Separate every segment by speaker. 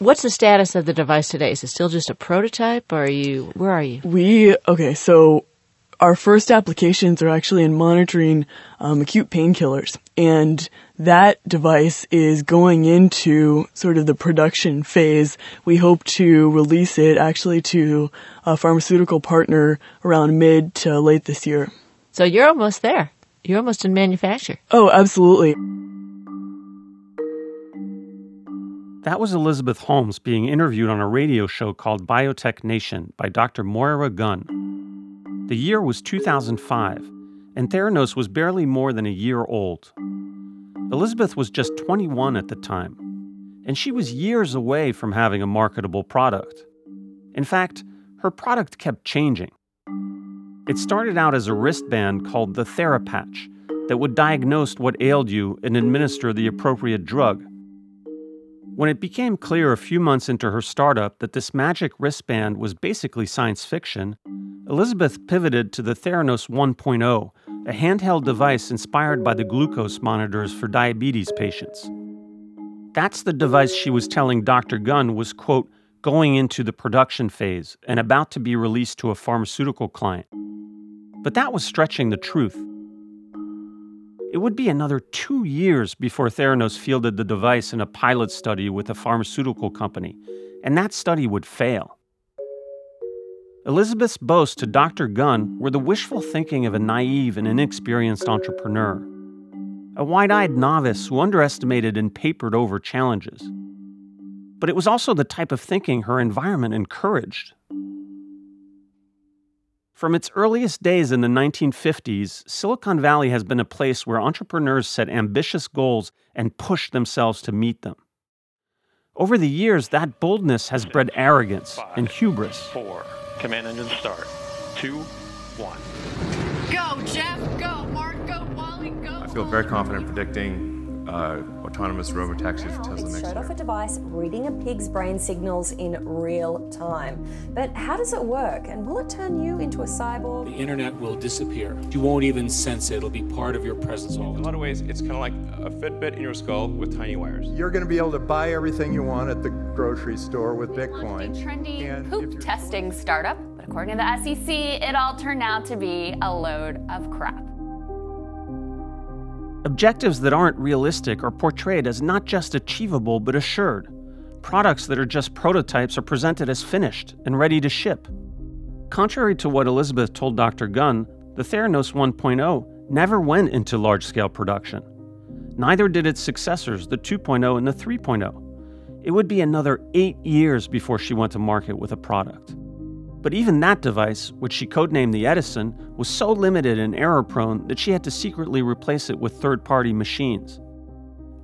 Speaker 1: what's the status of the device today? Is it still just a prototype or are you, where are you?
Speaker 2: We, okay, so our first applications are actually in monitoring um, acute painkillers. And that device is going into sort of the production phase. We hope to release it actually to a pharmaceutical partner around mid to late this year.
Speaker 1: So you're almost there. You're almost in manufacture.
Speaker 2: Oh, absolutely.
Speaker 3: That was Elizabeth Holmes being interviewed on a radio show called Biotech Nation by Dr. Moira Gunn. The year was 2005, and Theranos was barely more than a year old. Elizabeth was just 21 at the time, and she was years away from having a marketable product. In fact, her product kept changing. It started out as a wristband called the TheraPatch that would diagnose what ailed you and administer the appropriate drug. When it became clear a few months into her startup that this magic wristband was basically science fiction, Elizabeth pivoted to the Theranos 1.0, a handheld device inspired by the glucose monitors for diabetes patients. That's the device she was telling Dr. Gunn was, quote, going into the production phase and about to be released to a pharmaceutical client. But that was stretching the truth. It would be another two years before Theranos fielded the device in a pilot study with a pharmaceutical company, and that study would fail. Elizabeth's boasts to Dr. Gunn were the wishful thinking of a naive and inexperienced entrepreneur, a wide eyed novice who underestimated and papered over challenges. But it was also the type of thinking her environment encouraged. From its earliest days in the 1950s, Silicon Valley has been a place where entrepreneurs set ambitious goals and push themselves to meet them. Over the years, that boldness has bred arrogance
Speaker 4: Five,
Speaker 3: and hubris.
Speaker 4: Four. Command engine start. Two, one.
Speaker 5: Go, Jeff. Go, Mark. Go, Wally. Go.
Speaker 6: I feel very confident predicting uh, autonomous robotaxis for Tesla
Speaker 7: It
Speaker 6: next
Speaker 7: showed off a device reading a pig's brain signals in real time. But how does it work? And will it turn you into a cyborg?
Speaker 8: The internet will disappear. You won't even sense it. It'll be part of your presence all
Speaker 6: In a lot of ways, it's kind of like a Fitbit in your skull with tiny wires.
Speaker 9: You're going to be able to buy everything you want at the grocery store with Bitcoin.
Speaker 10: A trendy
Speaker 9: And
Speaker 10: poop testing startup, but according to the SEC, it all turned out to be a load of crap.
Speaker 3: Objectives that aren't realistic are portrayed as not just achievable but assured. Products that are just prototypes are presented as finished and ready to ship. Contrary to what Elizabeth told Dr. Gunn, the Theranos 1.0 never went into large scale production. Neither did its successors, the 2.0 and the 3.0. It would be another eight years before she went to market with a product. But even that device, which she codenamed the Edison, was so limited and error prone that she had to secretly replace it with third party machines.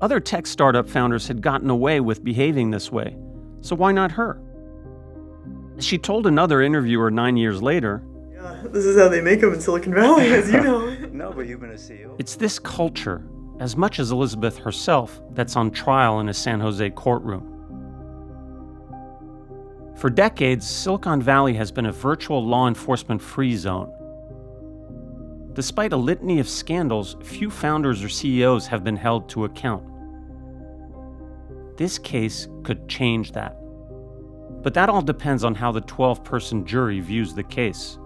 Speaker 3: Other tech startup founders had gotten away with behaving this way, so why not her? She told another interviewer nine years later
Speaker 2: Yeah, this is how they make them in Silicon Valley, as you know.
Speaker 11: No, but you've been a CEO.
Speaker 3: it's this culture, as much as Elizabeth herself, that's on trial in a San Jose courtroom. For decades, Silicon Valley has been a virtual law enforcement free zone. Despite a litany of scandals, few founders or CEOs have been held to account. This case could change that. But that all depends on how the 12 person jury views the case.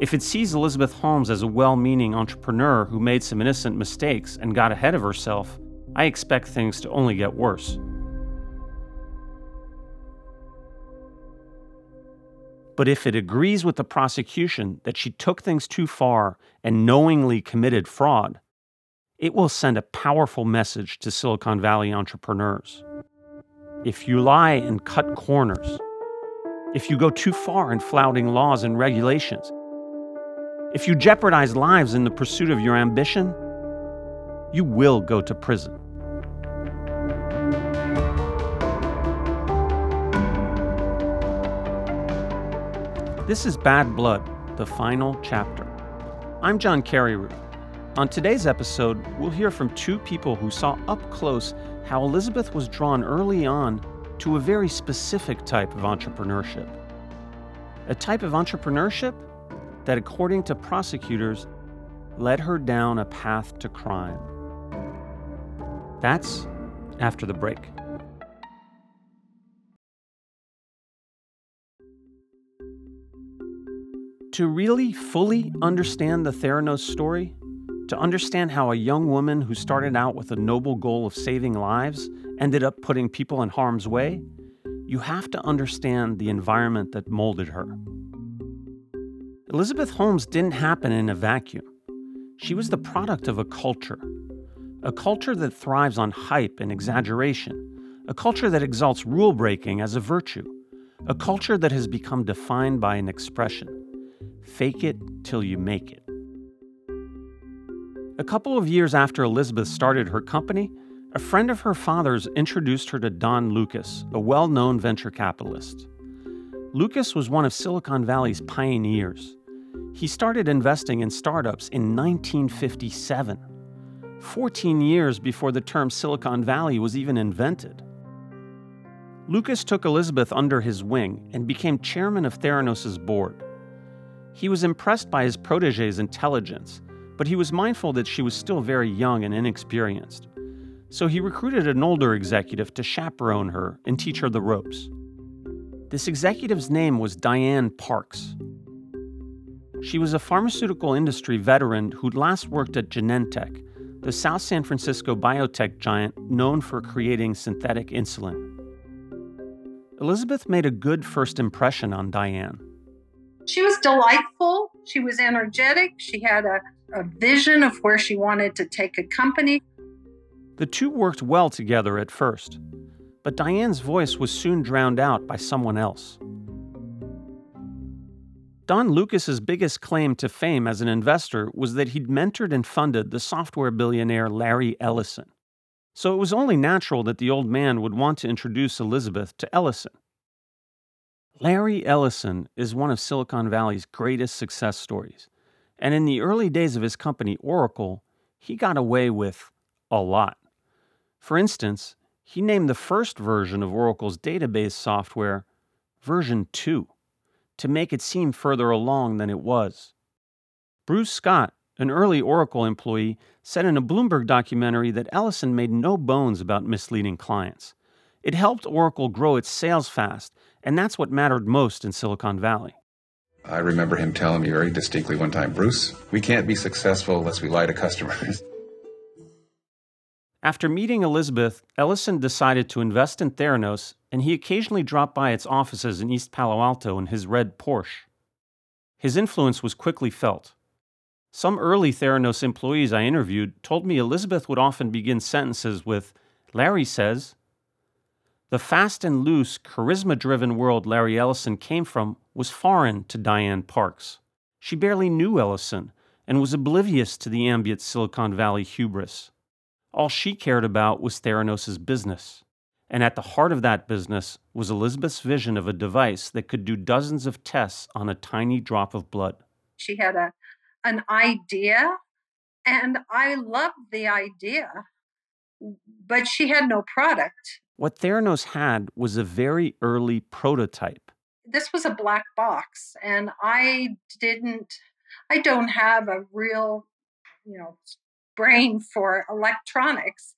Speaker 3: If it sees Elizabeth Holmes as a well meaning entrepreneur who made some innocent mistakes and got ahead of herself, I expect things to only get worse. But if it agrees with the prosecution that she took things too far and knowingly committed fraud, it will send a powerful message to Silicon Valley entrepreneurs. If you lie and cut corners, if you go too far in flouting laws and regulations, if you jeopardize lives in the pursuit of your ambition, you will go to prison. This is Bad Blood, the final chapter. I'm John Carreyrou. On today's episode, we'll hear from two people who saw up close how Elizabeth was drawn early on to a very specific type of entrepreneurship. A type of entrepreneurship that, according to prosecutors, led her down a path to crime. That's after the break. To really fully understand the Theranos story, to understand how a young woman who started out with a noble goal of saving lives ended up putting people in harm's way, you have to understand the environment that molded her. Elizabeth Holmes didn't happen in a vacuum. She was the product of a culture, a culture that thrives on hype and exaggeration, a culture that exalts rule breaking as a virtue, a culture that has become defined by an expression fake it till you make it. A couple of years after Elizabeth started her company, a friend of her father's introduced her to Don Lucas, a well known venture capitalist. Lucas was one of Silicon Valley's pioneers. He started investing in startups in 1957, 14 years before the term Silicon Valley was even invented. Lucas took Elizabeth under his wing and became chairman of Theranos' board. He was impressed by his protege's intelligence, but he was mindful that she was still very young and inexperienced. So he recruited an older executive to chaperone her and teach her the ropes. This executive's name was Diane Parks. She was a pharmaceutical industry veteran who'd last worked at Genentech, the South San Francisco biotech giant known for creating synthetic insulin. Elizabeth made a good first impression on Diane.
Speaker 11: She was delightful, she was energetic, she had a, a vision of where she wanted to take a company.
Speaker 3: The two worked well together at first, but Diane's voice was soon drowned out by someone else. Don Lucas's biggest claim to fame as an investor was that he'd mentored and funded the software billionaire Larry Ellison. So it was only natural that the old man would want to introduce Elizabeth to Ellison. Larry Ellison is one of Silicon Valley's greatest success stories. And in the early days of his company, Oracle, he got away with a lot. For instance, he named the first version of Oracle's database software version 2 to make it seem further along than it was. Bruce Scott, an early Oracle employee, said in a Bloomberg documentary that Ellison made no bones about misleading clients. It helped Oracle grow its sales fast, and that's what mattered most in Silicon Valley.
Speaker 12: I remember him telling me very distinctly one time Bruce, we can't be successful unless we lie to customers.
Speaker 3: After meeting Elizabeth, Ellison decided to invest in Theranos, and he occasionally dropped by its offices in East Palo Alto in his red Porsche. His influence was quickly felt. Some early Theranos employees I interviewed told me Elizabeth would often begin sentences with, Larry says. The fast and loose, charisma driven world Larry Ellison came from was foreign to Diane Parks. She barely knew Ellison and was oblivious to the ambient Silicon Valley hubris. All she cared about was Theranos' business. And at the heart of that business was Elizabeth's vision of a device that could do dozens of tests on a tiny drop of blood.
Speaker 11: She had a, an idea, and I loved the idea, but she had no product.
Speaker 3: What Theranos had was a very early prototype.
Speaker 11: This was a black box, and I didn't, I don't have a real, you know, brain for electronics.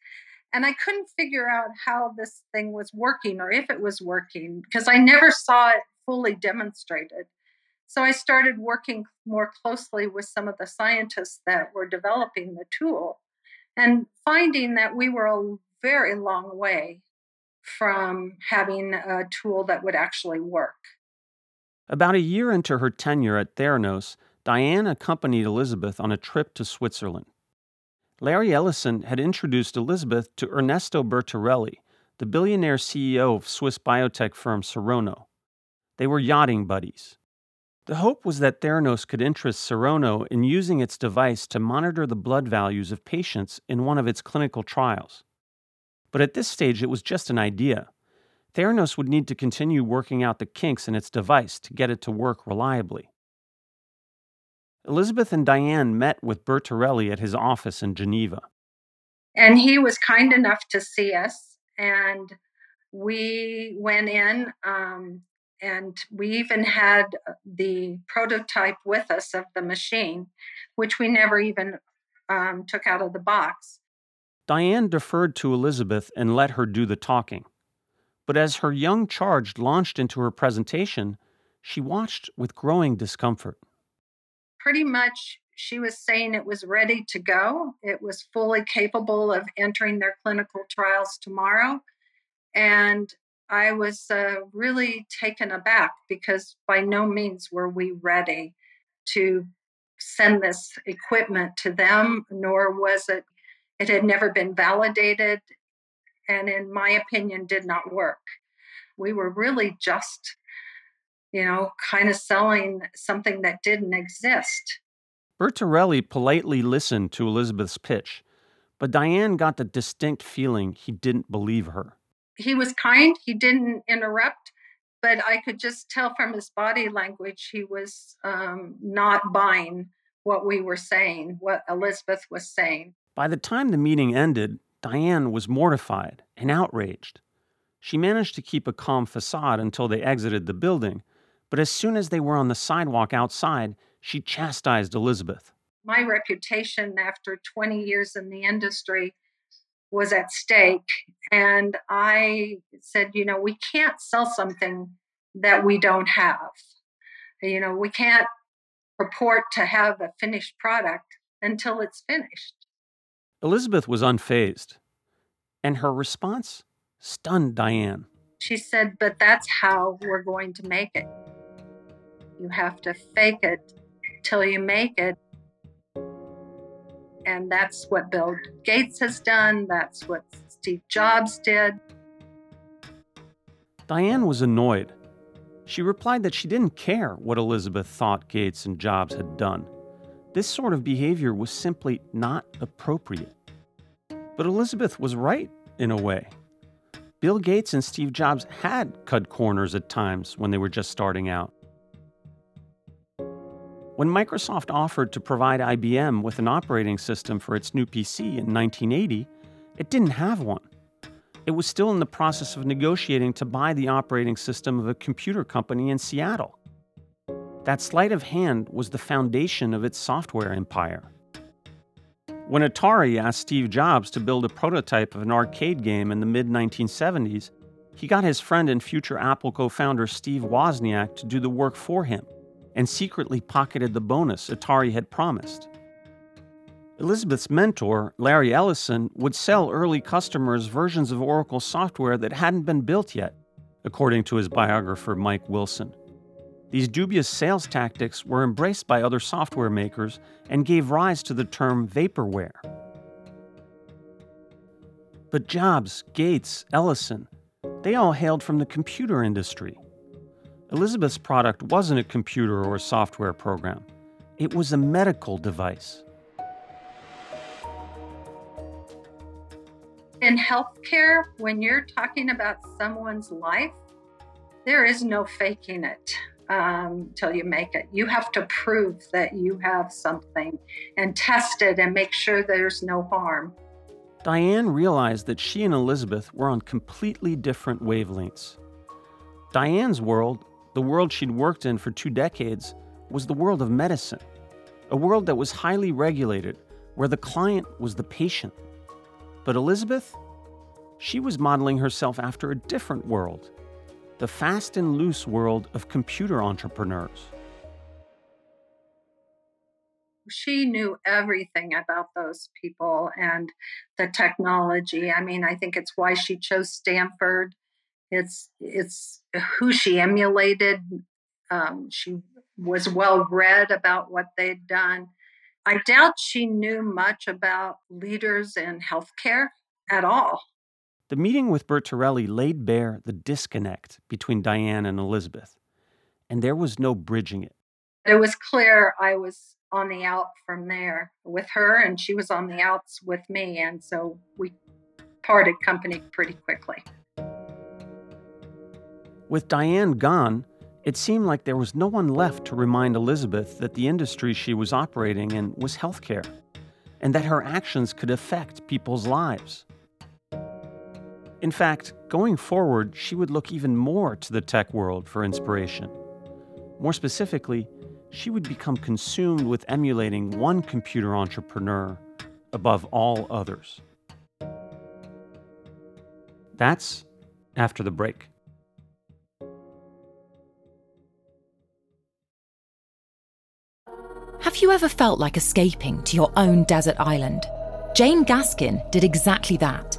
Speaker 11: And I couldn't figure out how this thing was working or if it was working because I never saw it fully demonstrated. So I started working more closely with some of the scientists that were developing the tool and finding that we were a very long way from having a tool that would actually work.
Speaker 3: About a year into her tenure at Theranos, Diane accompanied Elizabeth on a trip to Switzerland. Larry Ellison had introduced Elizabeth to Ernesto Bertarelli, the billionaire CEO of Swiss biotech firm Serono. They were yachting buddies. The hope was that Theranos could interest Serono in using its device to monitor the blood values of patients in one of its clinical trials. But at this stage, it was just an idea. Theranos would need to continue working out the kinks in its device to get it to work reliably. Elizabeth and Diane met with Bertarelli at his office in Geneva.
Speaker 11: And he was kind enough to see us, and we went in, um, and we even had the prototype with us of the machine, which we never even um, took out of the box.
Speaker 3: Diane deferred to Elizabeth and let her do the talking. But as her young charge launched into her presentation, she watched with growing discomfort.
Speaker 11: pretty much she was saying it was ready to go. It was fully capable of entering their clinical trials tomorrow. And I was uh, really taken aback because by no means were we ready to send this equipment to them, nor was it, it had never been validated, and in my opinion, did not work. We were really just, you know, kind of selling something that didn't exist.
Speaker 3: Bertarelli politely listened to Elizabeth's pitch, but Diane got the distinct feeling he didn't believe her.
Speaker 11: He was kind, he didn't interrupt, but I could just tell from his body language he was um, not buying what we were saying, what Elizabeth was saying.
Speaker 3: By the time the meeting ended, Diane was mortified and outraged. She managed to keep a calm facade until they exited the building, but as soon as they were on the sidewalk outside, she chastised Elizabeth.
Speaker 11: My reputation after 20 years in the industry was at stake. And I said, you know, we can't sell something that we don't have. You know, we can't purport to have a finished product until it's finished.
Speaker 3: Elizabeth was unfazed, and her response stunned Diane.
Speaker 11: She said, But that's how we're going to make it. You have to fake it till you make it. And that's what Bill Gates has done. That's what Steve Jobs did.
Speaker 3: Diane was annoyed. She replied that she didn't care what Elizabeth thought Gates and Jobs had done. This sort of behavior was simply not appropriate. But Elizabeth was right, in a way. Bill Gates and Steve Jobs had cut corners at times when they were just starting out. When Microsoft offered to provide IBM with an operating system for its new PC in 1980, it didn't have one. It was still in the process of negotiating to buy the operating system of a computer company in Seattle. That sleight of hand was the foundation of its software empire. When Atari asked Steve Jobs to build a prototype of an arcade game in the mid 1970s, he got his friend and future Apple co founder Steve Wozniak to do the work for him and secretly pocketed the bonus Atari had promised. Elizabeth's mentor, Larry Ellison, would sell early customers versions of Oracle software that hadn't been built yet, according to his biographer Mike Wilson. These dubious sales tactics were embraced by other software makers and gave rise to the term vaporware. But Jobs, Gates, Ellison, they all hailed from the computer industry. Elizabeth's product wasn't a computer or a software program, it was a medical device.
Speaker 11: In healthcare, when you're talking about someone's life, there is no faking it um, till you make it. You have to prove that you have something and test it and make sure there's no harm.
Speaker 3: Diane realized that she and Elizabeth were on completely different wavelengths. Diane's world the world she'd worked in for two decades was the world of medicine, a world that was highly regulated, where the client was the patient. But Elizabeth? She was modeling herself after a different world the fast and loose world of computer entrepreneurs.
Speaker 11: She knew everything about those people and the technology. I mean, I think it's why she chose Stanford it's it's who she emulated. Um, she was well read about what they'd done. I doubt she knew much about leaders in healthcare at all.
Speaker 3: The meeting with Bertarelli laid bare the disconnect between Diane and Elizabeth, and there was no bridging it.
Speaker 11: It was clear I was on the out from there with her, and she was on the outs with me, and so we parted company pretty quickly.
Speaker 3: With Diane gone, it seemed like there was no one left to remind Elizabeth that the industry she was operating in was healthcare, and that her actions could affect people's lives. In fact, going forward, she would look even more to the tech world for inspiration. More specifically, she would become consumed with emulating one computer entrepreneur above all others. That's after the break.
Speaker 13: Have you ever felt like escaping to your own desert island? Jane Gaskin did exactly that,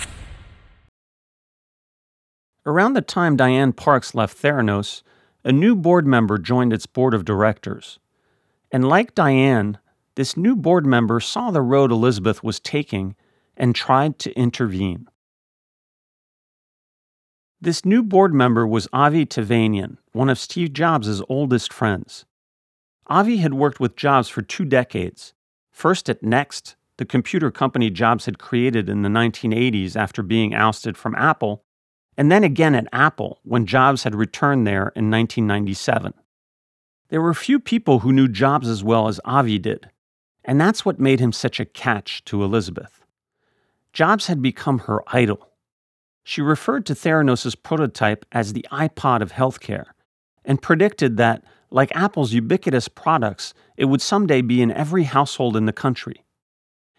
Speaker 3: Around the time Diane Parks left Theranos, a new board member joined its board of directors. And like Diane, this new board member saw the road Elizabeth was taking and tried to intervene. This new board member was Avi Tevanian, one of Steve Jobs' oldest friends. Avi had worked with Jobs for two decades, first at Next, the computer company Jobs had created in the 1980s after being ousted from Apple, and then again at Apple when Jobs had returned there in 1997. There were few people who knew Jobs as well as Avi did, and that's what made him such a catch to Elizabeth. Jobs had become her idol. She referred to Theranos' prototype as the iPod of healthcare and predicted that, like Apple's ubiquitous products, it would someday be in every household in the country.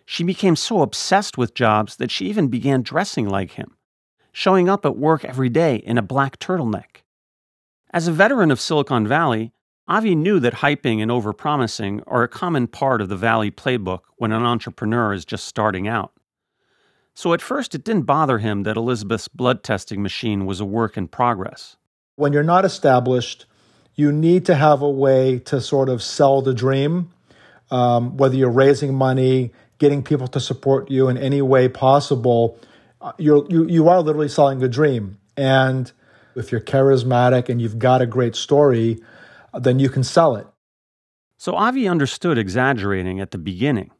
Speaker 3: She became so obsessed with Jobs that she even began dressing like him showing up at work every day in a black turtleneck. As a veteran of Silicon Valley, Avi knew that hyping and overpromising are a common part of the Valley playbook when an entrepreneur is just starting out. So at first, it didn't bother him that Elizabeth's blood testing machine was a work in progress.
Speaker 14: When you're not established, you need to have a way to sort of sell the dream, um, whether you're raising money, getting people to support you in any way possible you're, you, you are literally selling a dream. And if you're charismatic and you've got a great story, then you can sell it.
Speaker 3: So Avi understood exaggerating at the beginning.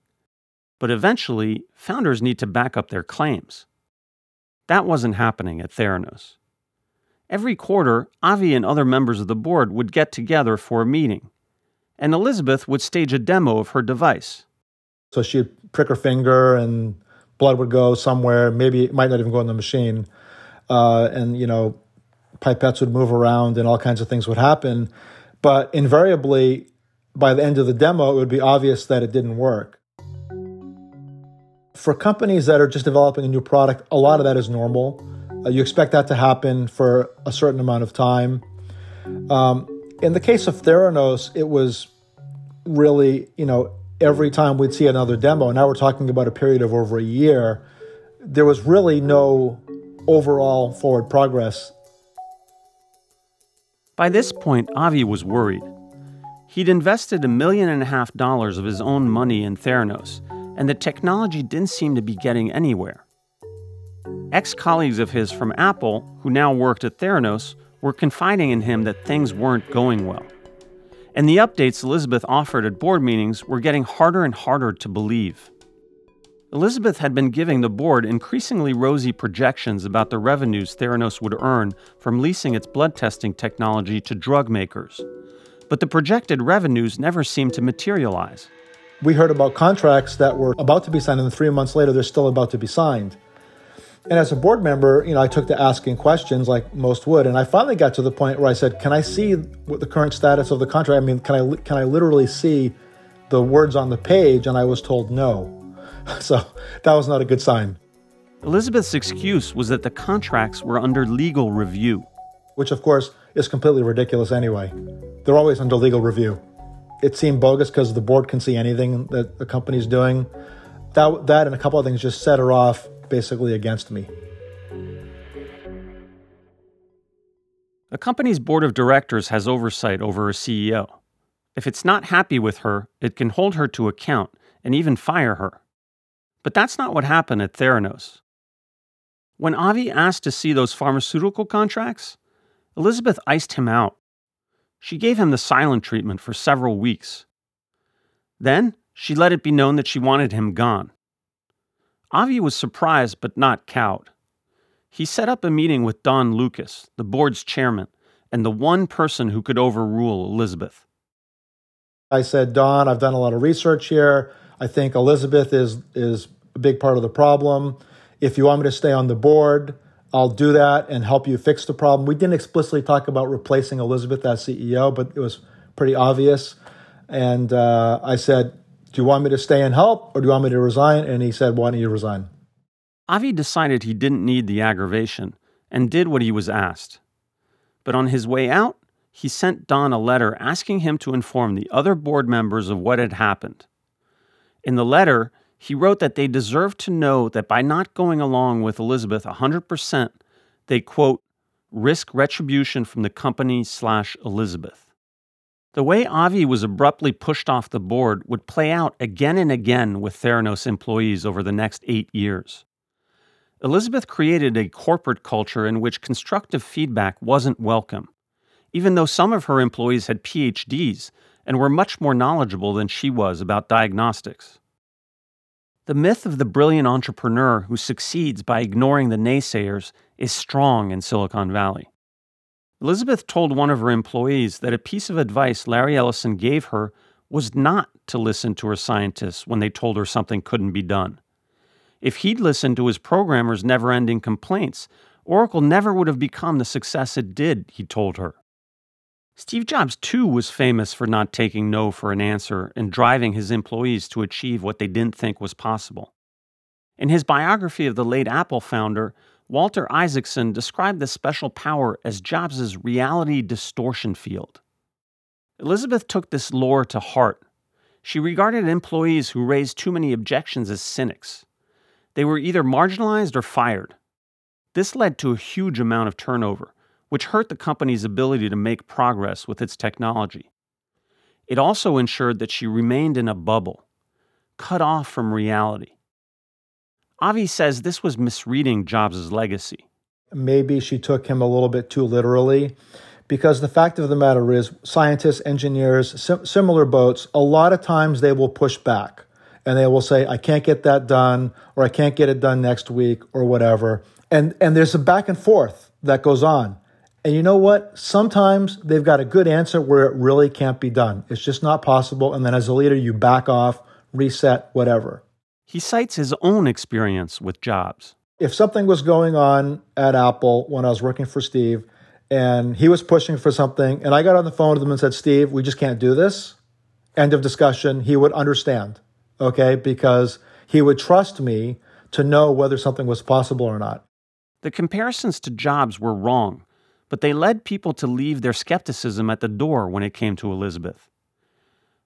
Speaker 3: But eventually, founders need to back up their claims. That wasn't happening at Theranos. Every quarter, Avi and other members of the board would get together for a meeting, and Elizabeth would stage a demo of her device.
Speaker 14: So she'd prick her finger and blood would go somewhere. Maybe it might not even go in the machine. Uh, and, you know, pipettes would move around and all kinds of things would happen. But invariably, by the end of the demo, it would be obvious that it didn't work. For companies that are just developing a new product, a lot of that is normal. Uh, you expect that to happen for a certain amount of time. Um, in the case of Theranos, it was really, you know, every time we'd see another demo, and now we're talking about a period of over a year, there was really no overall forward progress.
Speaker 3: By this point, Avi was worried. He'd invested a million and a half dollars of his own money in Theranos, and the technology didn't seem to be getting anywhere. Ex colleagues of his from Apple, who now worked at Theranos, were confiding in him that things weren't going well and the updates Elizabeth offered at board meetings were getting harder and harder to believe. Elizabeth had been giving the board increasingly rosy projections about the revenues Theranos would earn from leasing its blood testing technology to drug makers. But the projected revenues never seemed to materialize.
Speaker 14: We heard about contracts that were about to be signed, and three months later, they're still about to be signed. And as a board member, you know, I took to asking questions like most would, and I finally got to the point where I said, "Can I see what the current status of the contract? I mean, can I can I literally see the words on the page?" And I was told no. So that was not a good sign.
Speaker 3: Elizabeth's excuse was that the contracts were under legal review,
Speaker 14: which of course is completely ridiculous anyway. They're always under legal review. It seemed bogus because the board can see anything that the company's doing. That that and a couple of things just set her off basically against me.
Speaker 3: A company's board of directors has oversight over a CEO. If it's not happy with her, it can hold her to account and even fire her. But that's not what happened at Theranos. When Avi asked to see those pharmaceutical contracts, Elizabeth iced him out. She gave him the silent treatment for several weeks. Then she let it be known that she wanted him gone. Avi was surprised but not cowed. He set up a meeting with Don Lucas, the board's chairman, and the one person who could overrule Elizabeth.
Speaker 14: I said, Don, I've done a lot of research here. I think Elizabeth is is a big part of the problem. If you want me to stay on the board, I'll do that and help you fix the problem. We didn't explicitly talk about replacing Elizabeth as CEO, but it was pretty obvious. And uh, I said, Do you want me to stay and help or do you want me to resign? And he said, Why don't you resign?
Speaker 3: Avi decided he didn't need the aggravation and did what he was asked. But on his way out, he sent Don a letter asking him to inform the other board members of what had happened. In the letter, he wrote that they deserved to know that by not going along with Elizabeth 100%, they, quote, risk retribution from the company slash Elizabeth. The way Avi was abruptly pushed off the board would play out again and again with Theranos employees over the next eight years. Elizabeth created a corporate culture in which constructive feedback wasn't welcome even though some of her employees had PhDs and were much more knowledgeable than she was about diagnostics. The myth of the brilliant entrepreneur who succeeds by ignoring the naysayers is strong in Silicon Valley. Elizabeth told one of her employees that a piece of advice Larry Ellison gave her was not to listen to her scientists when they told her something couldn't be done. If he'd listened to his programmers' never ending complaints, Oracle never would have become the success it did, he told her. Steve Jobs, too, was famous for not taking no for an answer and driving his employees to achieve what they didn't think was possible. In his biography of the late Apple founder, Walter Isaacson described this special power as Jobs' reality distortion field. Elizabeth took this lore to heart. She regarded employees who raised too many objections as cynics. They were either marginalized or fired. This led to a huge amount of turnover, which hurt the company's ability to make progress with its technology. It also ensured that she remained in a bubble, cut off from reality. Avi says this was misreading Jobs' legacy.
Speaker 14: Maybe she took him a little bit too literally because the fact of the matter is, scientists, engineers, sim- similar boats, a lot of times they will push back and they will say, I can't get that done, or I can't get it done next week, or whatever. And, and there's a back and forth that goes on. And you know what? Sometimes they've got a good answer where it really can't be done. It's just not possible. And then as a leader, you back off, reset, whatever.
Speaker 3: He cites his own experience with Jobs.
Speaker 14: If something was going on at Apple when I was working for Steve and he was pushing for something, and I got on the phone with him and said, Steve, we just can't do this. End of discussion. He would understand, okay? Because he would trust me to know whether something was possible or not.
Speaker 3: The comparisons to Jobs were wrong but they led people to leave their skepticism at the door when it came to Elizabeth.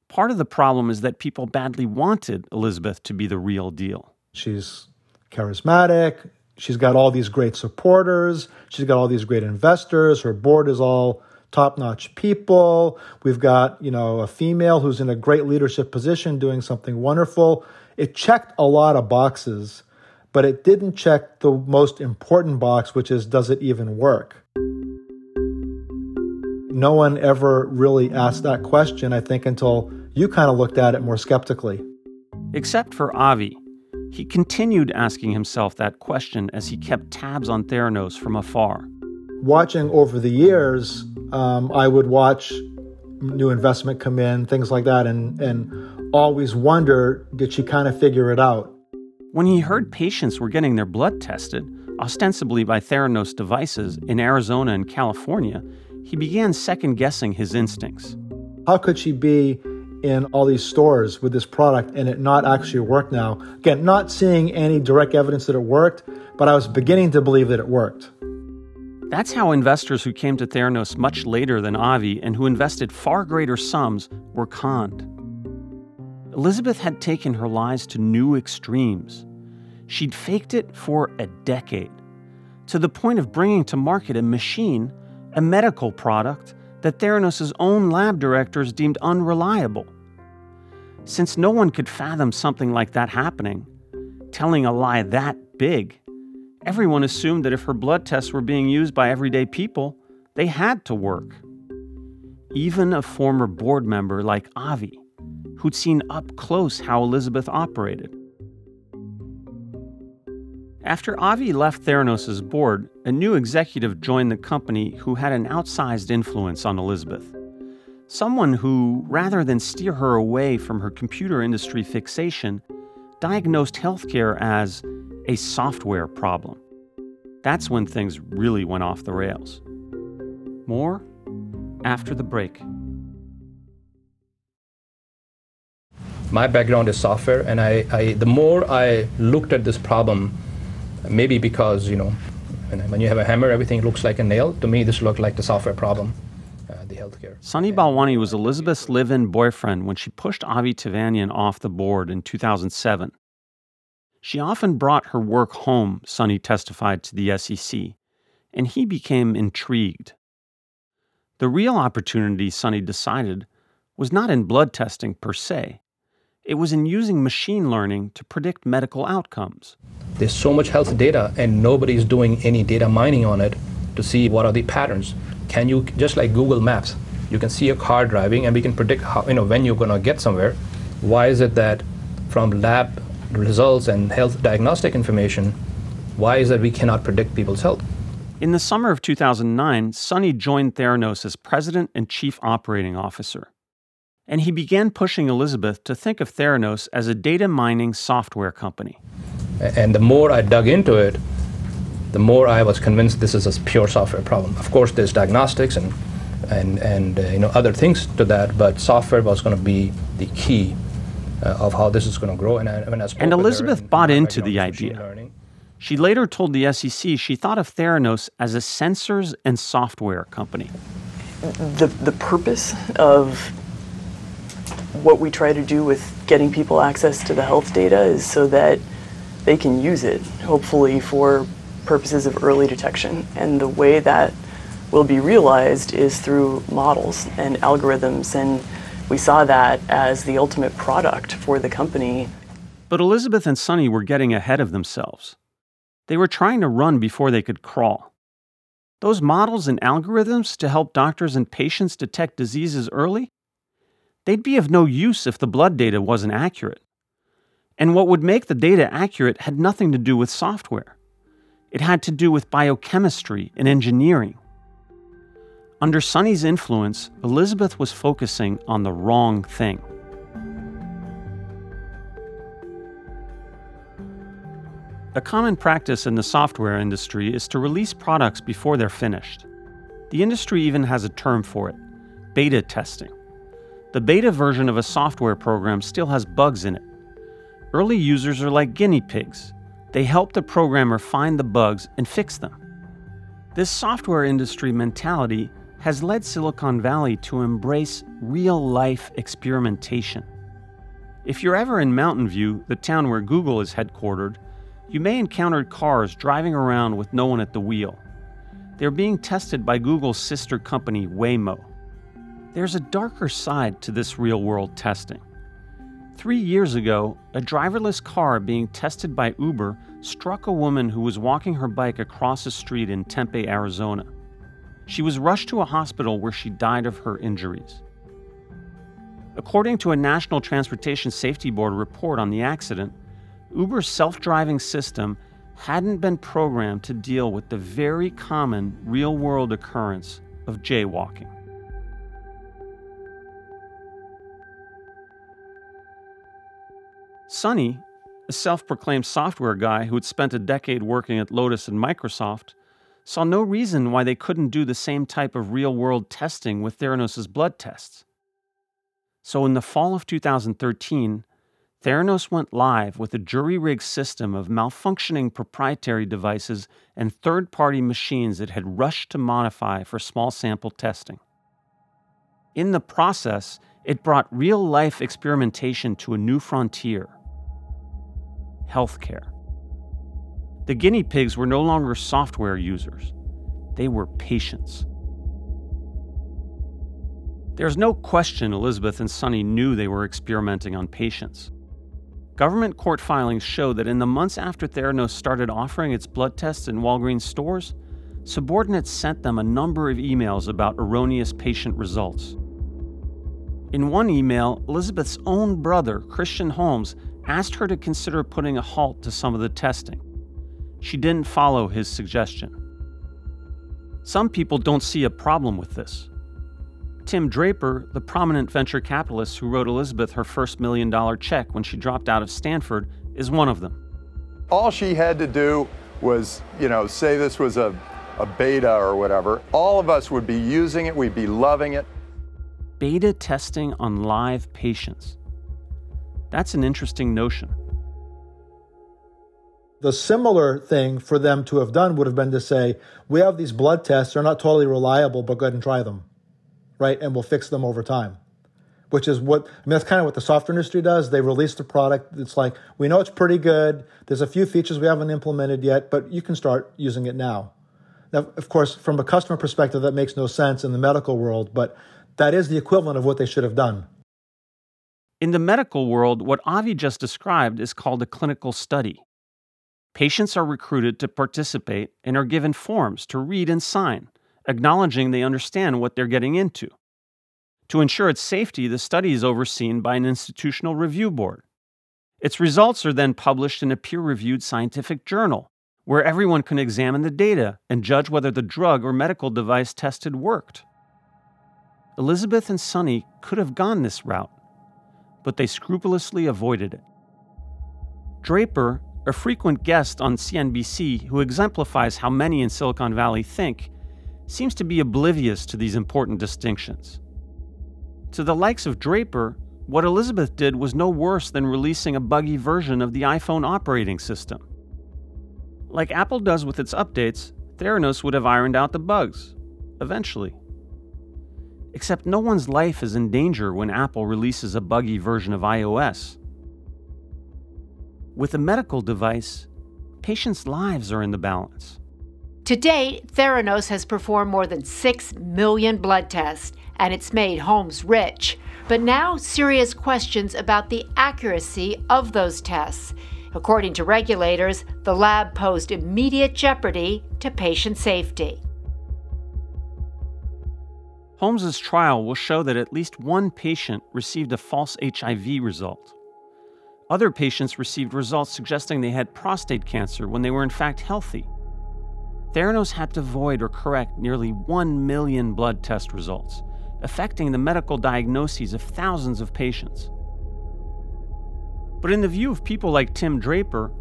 Speaker 3: Part of the problem is that people badly wanted Elizabeth to be the real deal.
Speaker 14: She's charismatic. She's got all these great supporters. She's got all these great investors. Her board is all top-notch people. We've got, you know, a female who's in a great leadership position doing something wonderful. It checked a lot of boxes, but it didn't check the most important box, which is does it even work? No one ever really asked that question, I think, until you kind of looked at it more skeptically.
Speaker 3: Except for Avi. He continued asking himself that question as he kept tabs on Theranos from afar.
Speaker 14: Watching over the years, um, I would watch new investment come in, things like that, and, and always wonder did she kind of figure it out?
Speaker 3: When he heard patients were getting their blood tested, ostensibly by Theranos devices in Arizona and California, he began second guessing his instincts.
Speaker 14: How could she be in all these stores with this product and it not actually work now? Again, not seeing any direct evidence that it worked, but I was beginning to believe that it worked.
Speaker 3: That's how investors who came to Theranos much later than Avi and who invested far greater sums were conned. Elizabeth had taken her lies to new extremes. She'd faked it for a decade, to the point of bringing to market a machine a medical product that Theranos' own lab directors deemed unreliable. Since no one could fathom something like that happening, telling a lie that big, Everyone assumed that if her blood tests were being used by everyday people, they had to work. Even a former board member like Avi, who'd seen up close how Elizabeth operated. After Avi left Theranos' board, a new executive joined the company who had an outsized influence on Elizabeth. Someone who, rather than steer her away from her computer industry fixation, diagnosed healthcare as a software problem. That's when things really went off the rails. More after the break.
Speaker 15: My background is software, and I, I the more I looked at this problem, maybe because you know when you have a hammer everything looks like a nail to me this looked like the software problem uh, the healthcare
Speaker 3: Sunny Balwani was Elizabeth's live-in boyfriend when she pushed Avi Tevanian off the board in 2007. She often brought her work home, Sunny testified to the SEC, and he became intrigued. The real opportunity, Sunny decided, was not in blood testing per se. It was in using machine learning to predict medical outcomes.
Speaker 15: There's so much health data, and nobody's doing any data mining on it to see what are the patterns. Can you, just like Google Maps, you can see a car driving, and we can predict how, you know, when you're going to get somewhere. Why is it that from lab results and health diagnostic information, why is it we cannot predict people's health?
Speaker 3: In the summer of 2009, Sunny joined Theranos as president and chief operating officer and he began pushing Elizabeth to think of Theranos as a data mining software company.
Speaker 15: And the more I dug into it, the more I was convinced this is a pure software problem. Of course, there's diagnostics and and and uh, you know other things to that, but software was going to be the key uh, of how this is going to grow. And, I, when I
Speaker 3: and Elizabeth and bought into the idea. Learning, she later told the SEC she thought of Theranos as a sensors and software company.
Speaker 2: The the purpose of what we try to do with getting people access to the health data is so that they can use it, hopefully for purposes of early detection. And the way that will be realized is through models and algorithms. And we saw that as the ultimate product for the company.
Speaker 3: But Elizabeth and Sunny were getting ahead of themselves. They were trying to run before they could crawl. Those models and algorithms to help doctors and patients detect diseases early they'd be of no use if the blood data wasn't accurate. And what would make the data accurate had nothing to do with software. It had to do with biochemistry and engineering. Under Sunny's influence, Elizabeth was focusing on the wrong thing. A common practice in the software industry is to release products before they're finished. The industry even has a term for it beta testing. The beta version of a software program still has bugs in it. Early users are like guinea pigs. They help the programmer find the bugs and fix them. This software industry mentality has led Silicon Valley to embrace real life experimentation. If you're ever in Mountain View, the town where Google is headquartered, you may encounter cars driving around with no one at the wheel. They're being tested by Google's sister company, Waymo. There's a darker side to this real world testing. Three years ago, a driverless car being tested by Uber struck a woman who was walking her bike across a street in Tempe, Arizona. She was rushed to a hospital where she died of her injuries. According to a National Transportation Safety Board report on the accident, Uber's self driving system hadn't been programmed to deal with the very common real world occurrence of jaywalking. Sunny, a self proclaimed software guy who had spent a decade working at Lotus and Microsoft, saw no reason why they couldn't do the same type of real world testing with Theranos' blood tests. So, in the fall of 2013, Theranos went live with a jury rigged system of malfunctioning proprietary devices and third party machines it had rushed to modify for small sample testing. In the process, it brought real life experimentation to a new frontier healthcare. The guinea pigs were no longer software users, they were patients. There's no question Elizabeth and Sunny knew they were experimenting on patients. Government court filings show that in the months after Theranos started offering its blood tests in Walgreens stores, subordinates sent them a number of emails about erroneous patient results. In one email, Elizabeth's own brother, Christian Holmes, asked her to consider putting a halt to some of the testing. She didn't follow his suggestion. Some people don't see a problem with this. Tim Draper, the prominent venture capitalist who wrote Elizabeth her first million dollar check when she dropped out of Stanford, is one of them.
Speaker 9: All she had to do was, you know, say this was a, a beta or whatever. All of us would be using it, we'd be loving it.
Speaker 3: Beta testing on live patients. That's an interesting notion.
Speaker 14: The similar thing for them to have done would have been to say, we have these blood tests, they're not totally reliable, but go ahead and try them, right? And we'll fix them over time. Which is what, I mean, that's kind of what the software industry does. They release the product. It's like, we know it's pretty good. There's a few features we haven't implemented yet, but you can start using it now. Now, of course, from a customer perspective, that makes no sense in the medical world, but that is the equivalent of what they should have done.
Speaker 3: In the medical world, what Avie just described is called a clinical study. Patients are recruited to participate and are given forms to read and sign, acknowledging they understand what they're getting into. To ensure its safety, the study is overseen by an institutional review board. Its results are then published in a peer reviewed scientific journal, where everyone can examine the data and judge whether the drug or medical device tested worked. Elizabeth and Sunny could have gone this route, but they scrupulously avoided it. Draper a frequent guest on CNBC who exemplifies how many in Silicon Valley think, seems to be oblivious to these important distinctions. To the likes of Draper, what Elizabeth did was no worse than releasing a buggy version of the iPhone operating system. Like Apple does with its updates, Theranos would have ironed out the bugs, eventually. Except no one's life is in danger when Apple releases a buggy version of iOS. With a medical device, patients' lives are in the balance.
Speaker 16: To date, Theranos has performed more than 6 million blood tests, and it's made Holmes rich. But now, serious questions about the accuracy of those tests. According to regulators, the lab posed immediate jeopardy to patient safety.
Speaker 3: Holmes's trial will show that at least one patient received a false HIV result. Other patients received results suggesting they had prostate cancer when they were in fact healthy. Theranos had to void or correct nearly 1 million blood test results, affecting the medical diagnoses of thousands of patients. But in the view of people like Tim Draper,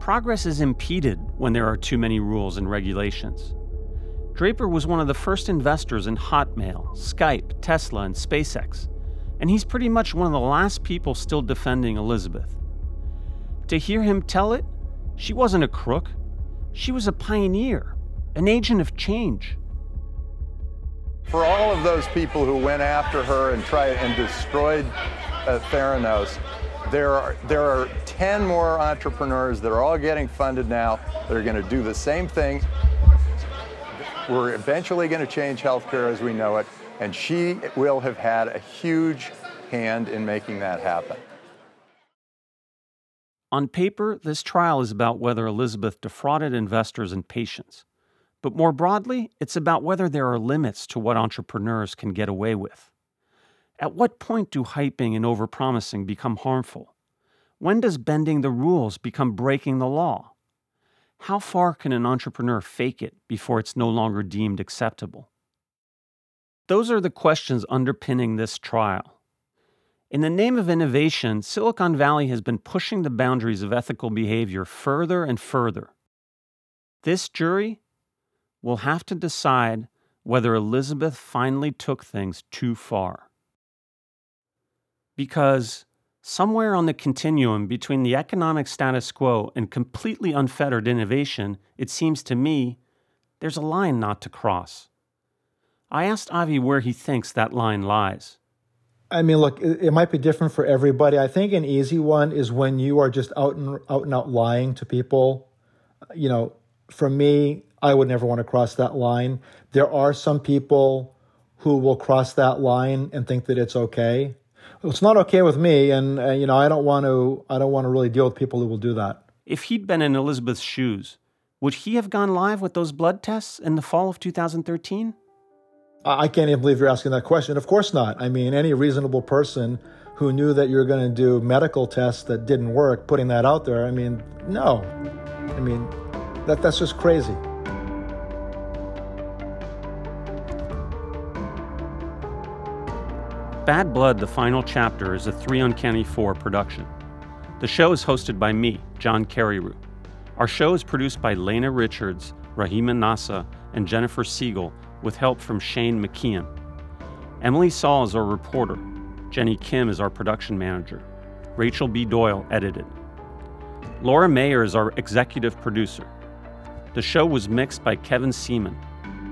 Speaker 3: progress is impeded when there are too many rules and regulations. Draper was one of the first investors in Hotmail, Skype, Tesla, and SpaceX and he's pretty much one of the last people still defending Elizabeth. To hear him tell it, she wasn't a crook, she was a pioneer, an agent of change.
Speaker 9: For all of those people who went after her and tried and destroyed uh, Theranos, there are there are 10 more entrepreneurs that are all getting funded now that are going to do the same thing. We're eventually going to change healthcare as we know it and she will have had a huge hand in making that happen.
Speaker 3: On paper, this trial is about whether Elizabeth defrauded investors and patients. But more broadly, it's about whether there are limits to what entrepreneurs can get away with. At what point do hyping and overpromising become harmful? When does bending the rules become breaking the law? How far can an entrepreneur fake it before it's no longer deemed acceptable? Those are the questions underpinning this trial. In the name of innovation, Silicon Valley has been pushing the boundaries of ethical behavior further and further. This jury will have to decide whether Elizabeth finally took things too far. Because somewhere on the continuum between the economic status quo and completely unfettered innovation, it seems to me, there's a line not to cross. I asked Avie where he thinks that line lies.
Speaker 14: I mean, look, it, might be different for everybody. I think an easy one is when you are just out and out and out lying to people. You know, for me, I would never want to cross that line. There are some people who will cross that line and think that it's okay. It's not okay with me, and uh, you know I don't want to. I don't want to really deal with people who will do that.
Speaker 3: If he'd been in Elizabeth's shoes, would he have gone live with those blood tests in the fall of 2013?
Speaker 14: I can't even believe you're asking that question. Of course not. I mean, any reasonable person who knew that you're going to do medical tests that didn't work, putting that out there, I mean, no. I mean, that, that's just crazy.
Speaker 3: Bad Blood, the final chapter, is a 3 Uncanny 4 production. The show is hosted by me, John Carreyrou. Our show is produced by Lena Richards, Rahima Nasa, and Jennifer Siegel, with help from Shane McKeon. Emily Saul is our reporter. Jenny Kim is our production manager. Rachel B. Doyle edited. Laura Mayer is our executive producer. The show was mixed by Kevin Seaman.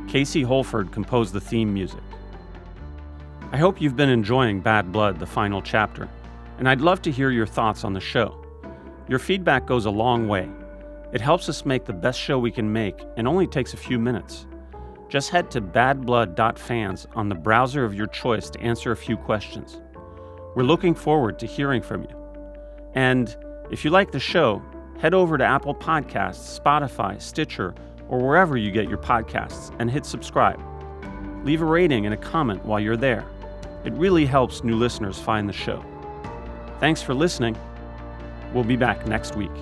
Speaker 3: Casey Holford composed the theme music. I hope you've been enjoying Bad Blood, the final chapter, and I'd love to hear your thoughts on the show. Your feedback goes a long way. It helps us make the best show we can make and only takes a few minutes. Just head to badblood.fans on the browser of your choice to answer a few questions. We're looking forward to hearing from you. And if you like the show, head over to Apple Podcasts, Spotify, Stitcher, or wherever you get your podcasts and hit subscribe. Leave a rating and a comment while you're there. It really helps new listeners find the show. Thanks for listening. We'll be back next week.